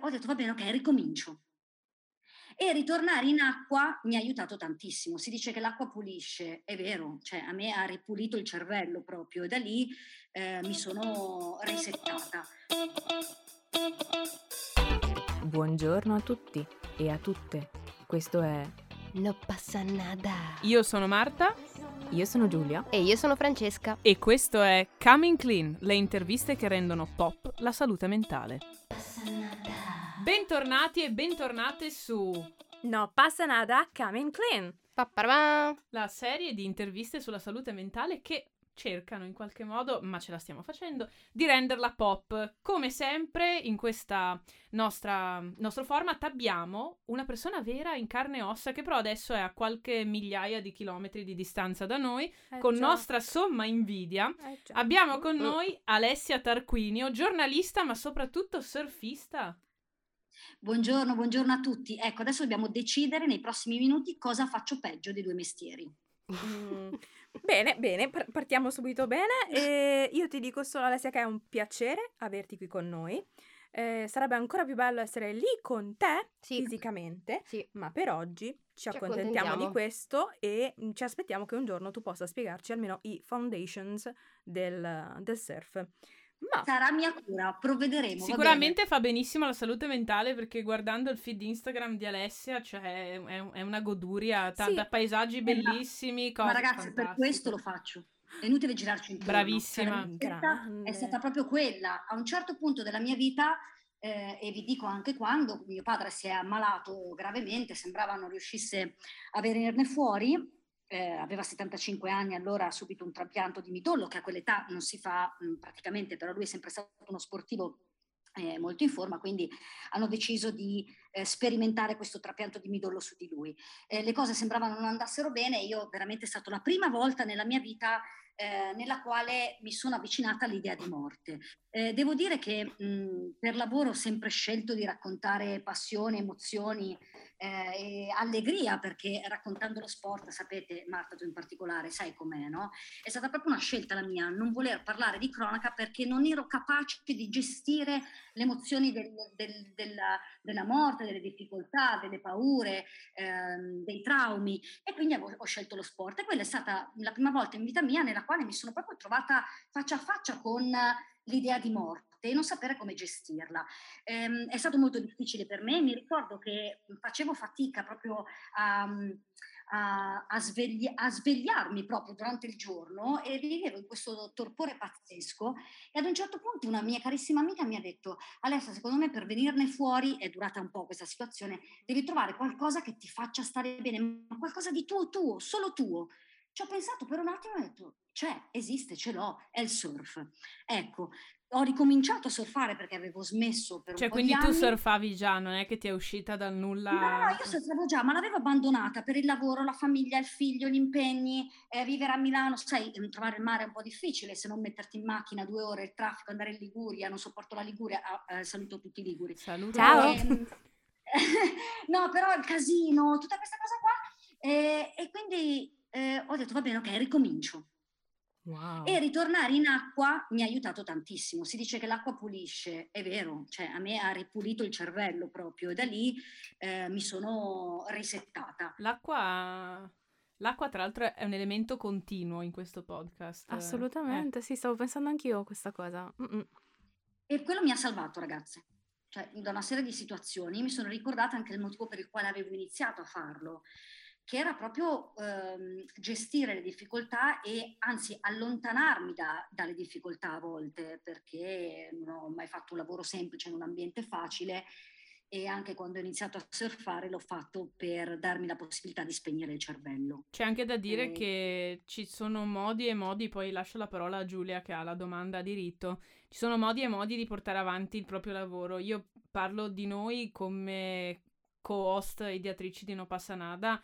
ho detto va bene, ok, ricomincio. E ritornare in acqua mi ha aiutato tantissimo. Si dice che l'acqua pulisce, è vero, cioè a me ha ripulito il cervello proprio e da lì eh, mi sono resettata. Buongiorno a tutti e a tutte. Questo è No passa nada. Io sono Marta Io sono Giulia. E io sono Francesca. e questo è Coming Clean, le interviste che rendono pop la salute mentale. Bentornati e bentornate su No passa nada, coming clean. La serie di interviste sulla salute mentale che cercano in qualche modo, ma ce la stiamo facendo, di renderla pop. Come sempre in questa nostra nostro format abbiamo una persona vera in carne e ossa che però adesso è a qualche migliaia di chilometri di distanza da noi, Eh con già, nostra somma invidia. eh. Abbiamo con noi Alessia Tarquinio, giornalista ma soprattutto surfista. Buongiorno, buongiorno a tutti. Ecco, adesso dobbiamo decidere nei prossimi minuti cosa faccio peggio dei due mestieri. Mm, Bene, bene, par- partiamo subito bene. E io ti dico solo, Alessia, che è un piacere averti qui con noi. Eh, sarebbe ancora più bello essere lì con te Sì. fisicamente, Sì. ma per oggi ci, Ci accontentiamo di accontentiamo. questo e mm, ci aspettiamo che un giorno tu possa spiegarci almeno i foundations del, del surf. Ma Sarà mia cura, provvederemo. Sicuramente fa benissimo alla salute mentale perché guardando il feed Instagram di Alessia cioè, è, è una goduria, ta- Sì. da paesaggi bellissimi, Ma ragazzi, per fantastiche. questo lo faccio. È inutile girarci intorno. Bravissima. Cioè, è stata proprio quella. A un certo punto della mia vita, eh, e vi dico anche quando, mio padre si è ammalato gravemente, sembrava non riuscisse a venirne fuori. Eh, aveva 75 anni, allora ha subito un trapianto di midollo, che a quell'età non si fa mh, praticamente, però lui è sempre stato uno sportivo eh, molto in forma, quindi hanno deciso di eh, sperimentare questo trapianto di midollo su di lui. Eh, le cose sembravano non andassero bene io veramente è stata la prima volta nella mia vita eh, nella quale mi sono avvicinata all'idea di morte. Eh, devo dire che mh, per lavoro ho sempre scelto di raccontare passioni, emozioni eh, e allegria, perché raccontando lo sport, sapete, Marta tu in particolare, sai com'è, no? È stata proprio una scelta la mia, non voler parlare di cronaca perché non ero capace di gestire le emozioni del- del- della, della morte, delle difficoltà, delle paure, ehm, dei traumi. E quindi avevo- ho scelto lo sport. E quella è stata la prima volta in vita mia nella quale mi sono proprio trovata faccia a faccia con l'idea di morte e non sapere come gestirla. Ehm, è stato molto difficile per me, mi ricordo che facevo fatica proprio a, a- a svegli- a svegliarmi proprio durante il giorno e vivevo in questo torpore pazzesco e ad un certo punto una mia carissima amica mi ha detto Alessia secondo me per venirne fuori è durata un po' questa situazione devi trovare qualcosa che ti faccia stare bene ma qualcosa di tuo tuo solo tuo ci ho pensato per un attimo e ho detto c'è, esiste, ce l'ho, è il surf ecco ho ricominciato a surfare perché avevo smesso per Cioè, un po' quindi di tu anni. surfavi già, non è che ti è uscita dal nulla. No, no, io surfavo già, ma l'avevo abbandonata per il lavoro, la famiglia, il figlio, gli impegni, eh, vivere a Milano, sai, eh, trovare il mare è un po' difficile se non metterti in macchina due ore, il traffico, andare in Liguria, non sopporto la Liguria, ah, eh, saluto tutti i liguri. Saluto. Ciao. Ehm, no, però il casino, tutta questa cosa qua, e, e quindi eh, ho detto va bene, ok, ricomincio. Wow. E ritornare in acqua mi ha aiutato tantissimo. Si dice che l'acqua pulisce, è vero, cioè a me ha ripulito il cervello proprio e da lì eh, mi sono risettata. L'acqua... L'acqua, tra l'altro, è un elemento continuo in questo podcast. assolutamente, sì, stavo pensando anch'io a questa cosa. Mm-mm. E quello mi ha salvato, ragazze. Cioè, da una serie di situazioni mi sono ricordata anche il motivo per il quale avevo iniziato a farlo, che era proprio ehm, gestire le difficoltà e anzi allontanarmi da- dalle difficoltà a volte, perché non ho mai fatto un lavoro semplice in un ambiente facile e anche quando ho iniziato a surfare l'ho fatto per darmi la possibilità di spegnere il cervello. C'è anche da dire Eh. che ci sono modi e modi, poi lascio la parola a Giulia che ha la domanda a diritto. Ci sono modi e modi di portare avanti il proprio lavoro. Io parlo di noi come co-host e ideatrici di No Passa Nada.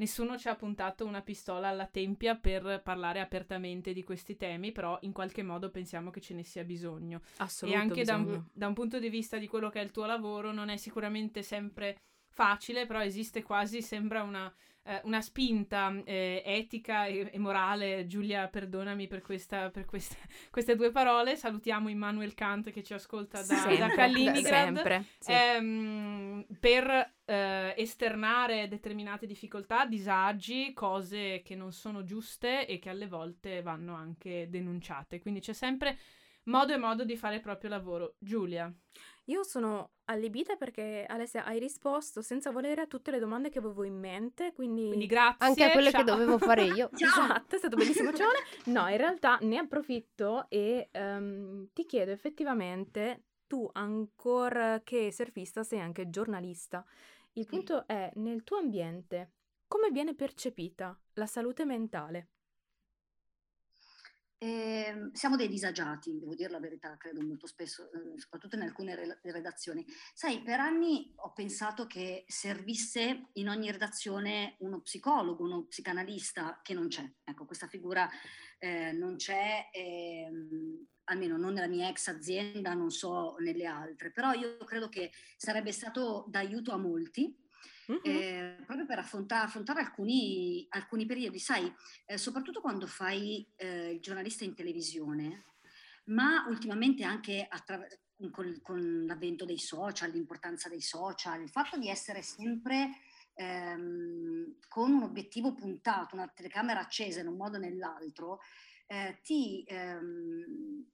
Nessuno ci ha puntato una pistola alla tempia per parlare apertamente di questi temi, però in qualche modo pensiamo che ce ne sia bisogno. Assoluto e anche da un, da un punto di vista di quello che è il tuo lavoro non è sicuramente sempre facile, però esiste quasi, sembra una, eh, una spinta eh, etica e, e, morale. Giulia, perdonami per, questa, per queste, queste, due parole. Salutiamo Immanuel Kant che ci ascolta da, sempre, da Kaliningrad. Sempre, sì. ehm, per eh, esternare determinate difficoltà, disagi, cose che non sono giuste e che alle volte vanno anche denunciate. Quindi c'è sempre modo e modo di fare il proprio lavoro. Giulia. Io sono allibita perché Alessia hai risposto senza volere a tutte le domande che avevo in mente, quindi, quindi grazie. Anche a quelle ciao. che dovevo fare io. esatto, è stato bellissimo. Ciao. No, in realtà ne approfitto e um, ti chiedo effettivamente, tu ancora che surfista sei anche giornalista. Il punto è, nel tuo ambiente, come viene percepita la salute mentale? Eh, siamo dei disagiati, devo dire la verità, credo molto spesso, eh, soprattutto in alcune re- redazioni. Sai, per anni ho pensato che servisse in ogni redazione uno psicologo, uno psicanalista, che non c'è. Ecco, questa figura eh, non c'è, ehm, almeno non nella mia ex azienda, non so nelle altre, però io credo che sarebbe stato d'aiuto a molti mm-hmm. eh, proprio per affrontare, affrontare alcuni, alcuni, periodi, sai, eh, soprattutto quando fai eh, il giornalista in televisione, ma ultimamente anche attraverso con, con, l'avvento dei social, l'importanza dei social, il fatto di essere sempre ehm, con un obiettivo puntato, una telecamera accesa in un modo o nell'altro, eh, ti, ehm,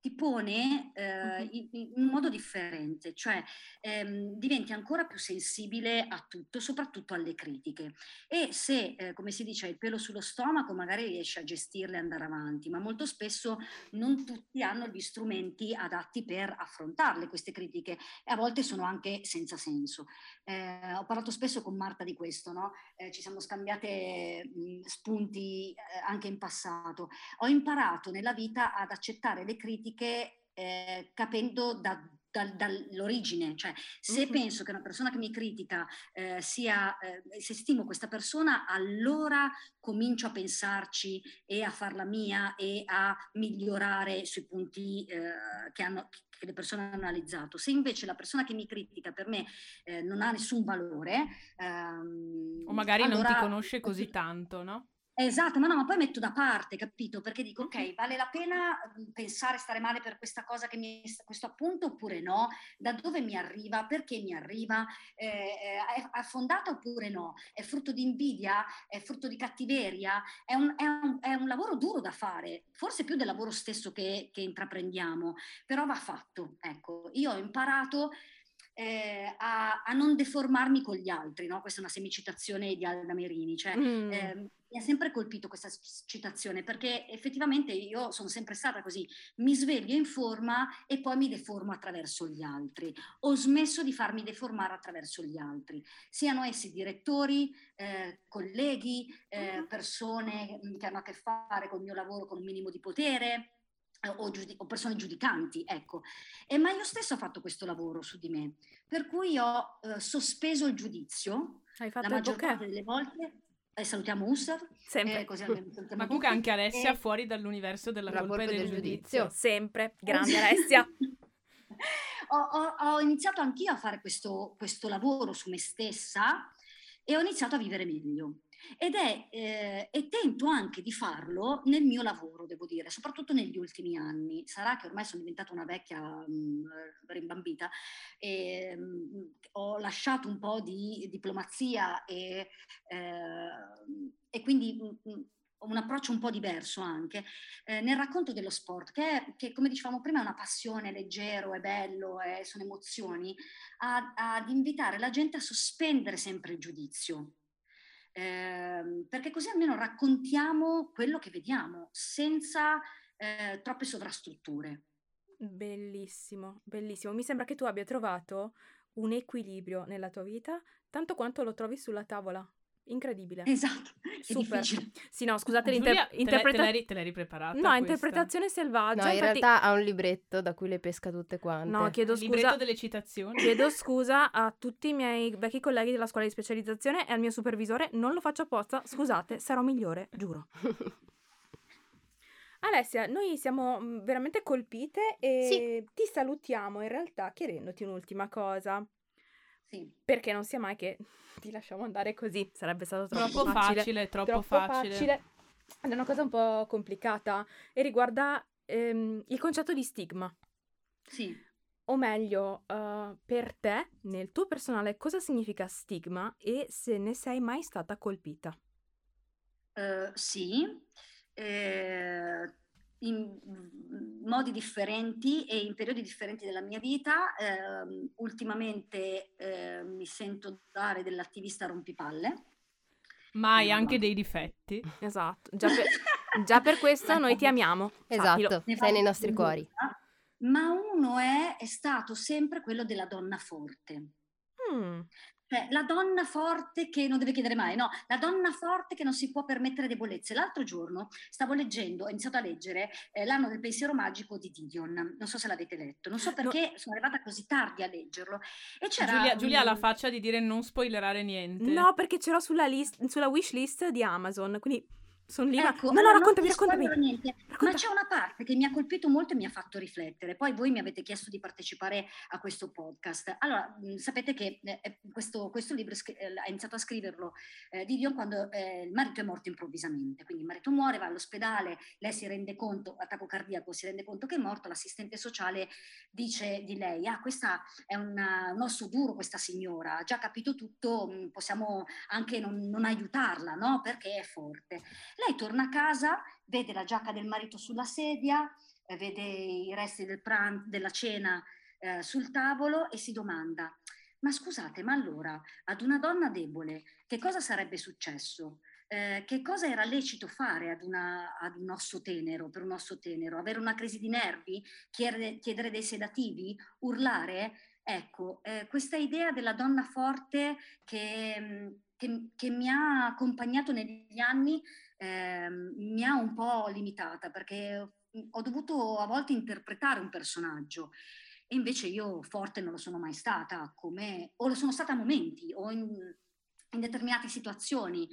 ti pone eh, in, in, modo differente, cioè ehm, diventi ancora più sensibile a tutto, soprattutto alle critiche. E se, eh, come si dice, hai il pelo sullo stomaco, magari riesci a gestirle e andare avanti, ma molto spesso non tutti hanno gli strumenti adatti per affrontarle queste critiche e a volte sono anche senza senso. Eh, ho parlato spesso con Marta di questo, no? Eh, ci siamo scambiate mh, spunti eh, anche in passato. Ho imparato nella vita ad accettare le critiche critiche eh, capendo da, da, dall'origine, cioè se mm-hmm. penso che una persona che mi critica eh, sia, eh, se stimo questa persona, allora comincio a pensarci e a farla mia e a migliorare sui punti eh, che, hanno, che le persone hanno analizzato. Se invece la persona che mi critica per me eh, non ha nessun valore, ehm, o magari allora, non ti conosce così tanto, no? Esatto, ma no, ma poi metto da parte, capito? Perché dico, ok, vale la pena mhmm, pensare, stare male per questa cosa che mi questo appunto oppure no? Da dove mi arriva? Perché mi arriva? Eh, è affondata oppure no? È frutto di invidia? È frutto di cattiveria? È un, è un, è un lavoro duro da fare, forse più del lavoro stesso che, che intraprendiamo, però va fatto. Ecco, io ho imparato eh, a, a, non deformarmi con gli altri, no? Questa è una semicitazione di Alda Merini, cioè mm. eh, mi ha sempre colpito questa citazione perché effettivamente io sono sempre stata così, mi sveglio in forma e poi mi deformo attraverso gli altri. Ho smesso di farmi deformare attraverso gli altri, siano essi direttori, eh, colleghi, eh, persone che hanno a che fare con il mio lavoro con un minimo di potere. Eh, o, giudi- o, persone giudicanti, ecco. E, ma io stesso ho fatto questo lavoro su di me, per cui ho eh, sospeso il giudizio. Hai fatto la maggior parte delle volte e salutiamo Ussar. Sempre. così Ma comunque anche Alessia e... fuori dall'universo della la colpa e del, del giudizio. giudizio. Sempre. Grande Alessia. ho, ho, ho, iniziato anch'io a fare questo, questo lavoro su me stessa e ho iniziato a vivere meglio. Ed è, eh, e tento anche di farlo nel mio lavoro, devo dire, soprattutto negli ultimi anni. Sarà che ormai sono diventata una vecchia mh, mm, rimbambita e mh, mm, ho lasciato un po' di diplomazia e, eh, e quindi mh, mm, un approccio un po' diverso anche eh, nel racconto dello sport, che, che, come dicevamo prima è una passione, leggero, è bello, è, sono emozioni, ad invitare la gente a sospendere sempre il giudizio eh, perché così almeno raccontiamo quello che vediamo senza eh, troppe sovrastrutture. Bellissimo, bellissimo. Mi sembra che tu abbia trovato un equilibrio nella tua vita, tanto quanto lo trovi sulla tavola. Incredibile. Esatto. Super. Sì, no, scusate l'interpretazione. Te, l'hai ripreparata? No, interpretazione selvaggia. No, in infatti... realtà ha un libretto da cui le pesca tutte quante. No, chiedo scusa. Il libretto delle citazioni. Chiedo scusa a tutti i miei vecchi colleghi della scuola di specializzazione e al mio supervisore. Non lo faccio apposta. Scusate, sarò migliore, giuro. Alessia, noi siamo mm, veramente colpite e sì. ti salutiamo in realtà chiedendoti un'ultima cosa. Sì. perché non sia mai che ti lasciamo andare così, sarebbe stato troppo, Troppo facile, troppo, facile. Ed è una cosa un po' complicata e riguarda ehm, il concetto di stigma. Sì. O meglio, eh, per te, nel tuo personale, cosa significa stigma e se ne sei mai stata colpita? Eh, sì, eh, in mm, modi differenti e in periodi differenti della mia vita. ehm, ultimamente eh, mi sento dare dell'attivista rompipalle. Ma hai No. anche dei difetti. Esatto, già per, già per questo noi ti amiamo. sappilo. Esatto, Ne sei nei nostri cuori. Ma uno è, è stato sempre quello della donna forte. Mm, Cioè, la donna forte che non deve chiedere mai, no, la donna forte che non si può permettere debolezze. L'altro giorno stavo leggendo, ho iniziato a leggere eh, L'anno del pensiero magico di Didion, non so se l'avete letto, non so perché sono arrivata così tardi a leggerlo. E c'era Giulia, un- Giulia ha la faccia di dire non spoilerare niente. No, perché ce l'ho sulla, list- sulla wish list di Amazon, quindi sono lì. Ecco, no, no, raccontami, raccontami. niente, ma c'è una parte che mi ha colpito molto e mi ha fatto riflettere. Poi voi mi avete chiesto di partecipare a questo podcast. Allora, sapete che eh, eh, questo, questo libro eh, ha iniziato a scriverlo eh, Didion quando eh, il marito è morto improvvisamente. Quindi il marito muore, va all'ospedale, lei si rende conto, attacco cardiaco, si rende conto che è morto, l'assistente sociale dice di lei, ah questa è una- un osso duro questa signora, ha già capito tutto, possiamo anche non, non aiutarla, no? Perché è forte. Lei torna a casa, vede la giacca del marito sulla sedia, eh, vede i resti del pran- della cena eh, sul tavolo e si domanda, ma scusate, ma allora ad una donna debole che cosa sarebbe successo? Eh, che cosa era lecito fare ad, una- ad un osso tenero, per un osso tenero? Avere una crisi di nervi? Chiedere, chiedere dei sedativi? Urlare? Ecco, eh, questa idea della donna forte che, mh, che- che mi ha accompagnato negli anni ehm, mi ha un po' limitata perché ho dovuto a volte interpretare un personaggio e invece io forte non lo sono mai stata, come, o lo sono stata a momenti o in, in determinate situazioni,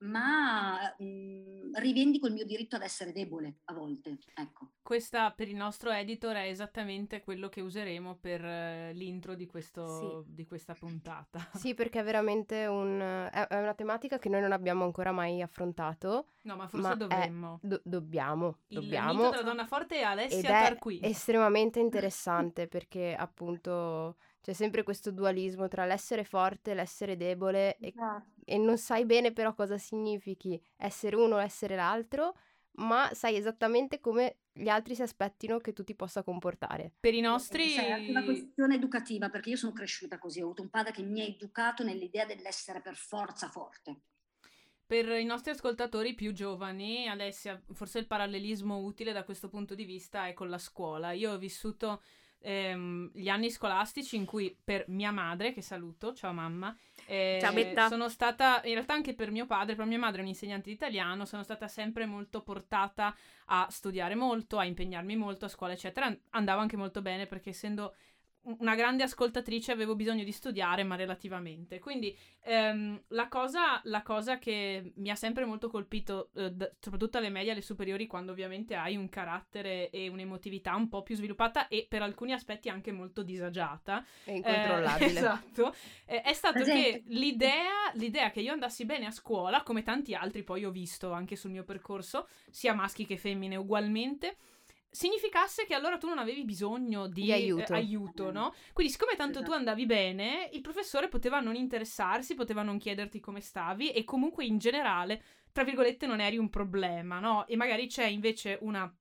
ma mh, rivendico il mio diritto ad essere debole a volte. Ecco. Questa per il nostro editor è esattamente quello che useremo per eh, l'intro di, questo, di questa puntata. Sì, perché è veramente un, è, è una tematica che noi non abbiamo ancora mai affrontato. No, ma forse Ma è- dovremmo. Do- dobbiamo, Il dobbiamo. mito della donna forte è Alessia Ed è Tarquini. estremamente interessante perché appunto c'è sempre questo dualismo tra l'essere forte e l'essere debole e, e non sai bene però cosa significhi essere uno o essere l'altro, ma sai esattamente come gli altri si aspettino che tu ti possa comportare. Per i nostri... Sai, è anche una questione educativa, perché io sono cresciuta così, ho avuto un padre che mi ha educato nell'idea dell'essere per forza forte. Per i nostri ascoltatori più giovani, Alessia, forse il parallelismo utile da questo punto di vista è con la scuola. Io ho vissuto ehm, gli anni scolastici in cui per mia madre, che saluto, ciao mamma, eh, Ciao, sono stata, in realtà anche per mio padre, per mia madre è un'insegnante di italiano, sono stata sempre molto portata a studiare molto, a impegnarmi molto a scuola, eccetera. Andavo anche molto bene perché essendo una grande ascoltatrice avevo bisogno di studiare, ma relativamente. Quindi ehm, la, cosa, la cosa che mi ha sempre molto colpito, eh, d- soprattutto alle medie e alle superiori, quando ovviamente hai un carattere e un'emotività un po' più sviluppata e per alcuni aspetti anche molto disagiata, È eh, incontrollabile. esatto. Eh, è stato Presente. che l'idea, l'idea che io andassi bene a scuola, come tanti altri poi ho visto anche sul mio percorso, sia maschi che femmine ugualmente, significasse che allora tu non avevi bisogno di, Di aiuto. eh, aiuto, no? Quindi siccome tanto tu Esatto. andavi bene, il professore poteva non interessarsi, poteva non chiederti come stavi e comunque in generale, tra virgolette, non eri un problema, no? E magari c'è invece una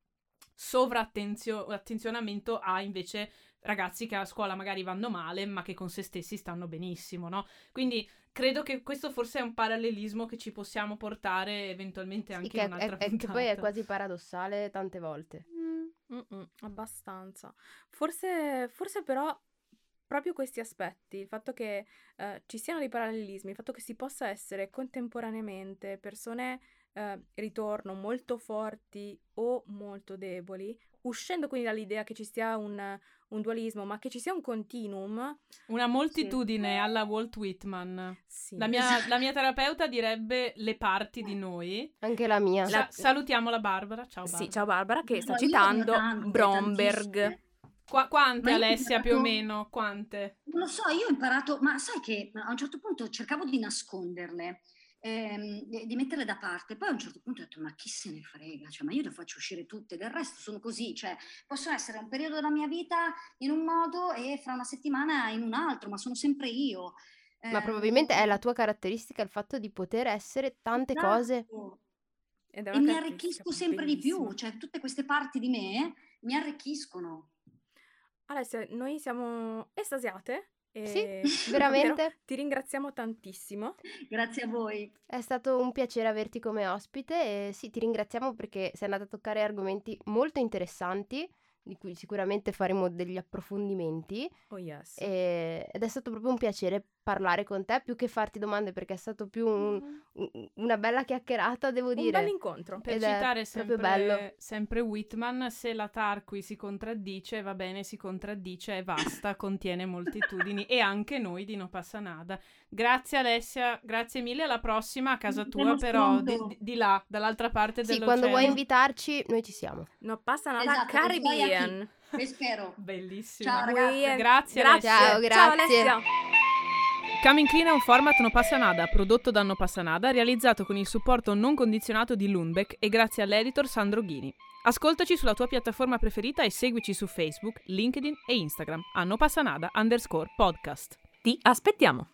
sovrattenzionamento a invece ragazzi che a scuola magari vanno male, ma che con se stessi stanno benissimo, no? Quindi credo che questo forse è un parallelismo che ci possiamo portare eventualmente Sì, anche che, in un'altra è- è- che puntata. poi è quasi paradossale tante volte. Mm-mm, abbastanza. Forse, forse però proprio questi aspetti, il fatto che eh, ci siano dei parallelismi, il fatto che si possa essere contemporaneamente persone eh, ritorno molto forti o molto deboli, uscendo quindi dall'idea che ci sia un, un dualismo, ma che ci sia un continuum, Una moltitudine alla Walt Whitman. sì. La mia, la mia terapeuta direbbe le parti di noi. Anche la mia. Sa- salutiamo la Barbara. Ciao Barbara. Sì, ciao Barbara che No, sta citando tante, Bromberg. tantissime. Qua- quante Alessia imparato... più o meno? Quante? Non lo so, io ho imparato, ma sai che a un certo punto cercavo di nasconderle ehm, di metterle da parte. Poi a un certo punto ho detto, ma chi se ne frega? Cioè, ma io le faccio uscire tutte, del resto sono così, cioè, possono essere un periodo della mia vita in un modo e fra una settimana in un altro, ma sono sempre io. Ma probabilmente è la tua caratteristica il fatto di poter essere tante esatto. cose. e mi arricchisco sempre bellissima. di più, cioè tutte queste parti di me mi arricchiscono. Alessia, noi siamo estasiate sì, veramente. Ti ringraziamo tantissimo. Grazie a voi. È stato un piacere averti come ospite e sì, ti ringraziamo perché sei andata a toccare argomenti molto interessanti di cui sicuramente faremo degli approfondimenti. Oh yes. E, ed è stato proprio un piacere parlare con te più che farti domande perché è stato più un, un, una bella chiacchierata, devo dire. Un bel incontro. Per Ed citare sempre, sempre Whitman, se la Tarqui si contraddice, va bene, si contraddice e basta, contiene moltitudini e anche noi di No Passa Nada. Grazie Alessia, grazie mille, alla prossima a casa tua però di, di, là, dall'altra parte sì, dell'oceano. Sì, quando vuoi invitarci noi ci siamo. No Passa Nada esatto, Caribbean. Vi spero. Bellissimo. Ciao ragazzi. Grazie, grazie Alessia. Ciao, grazie. Ciao Alessia. Coming Clean è un format No Passa Nada, prodotto da No Passa Nada, realizzato con il supporto non condizionato di Lundbeck e grazie all'editor Sandro Ghini. Ascoltaci sulla tua piattaforma preferita e seguici su Facebook, LinkedIn e Instagram a No Passa Nada underscore podcast. Ti aspettiamo!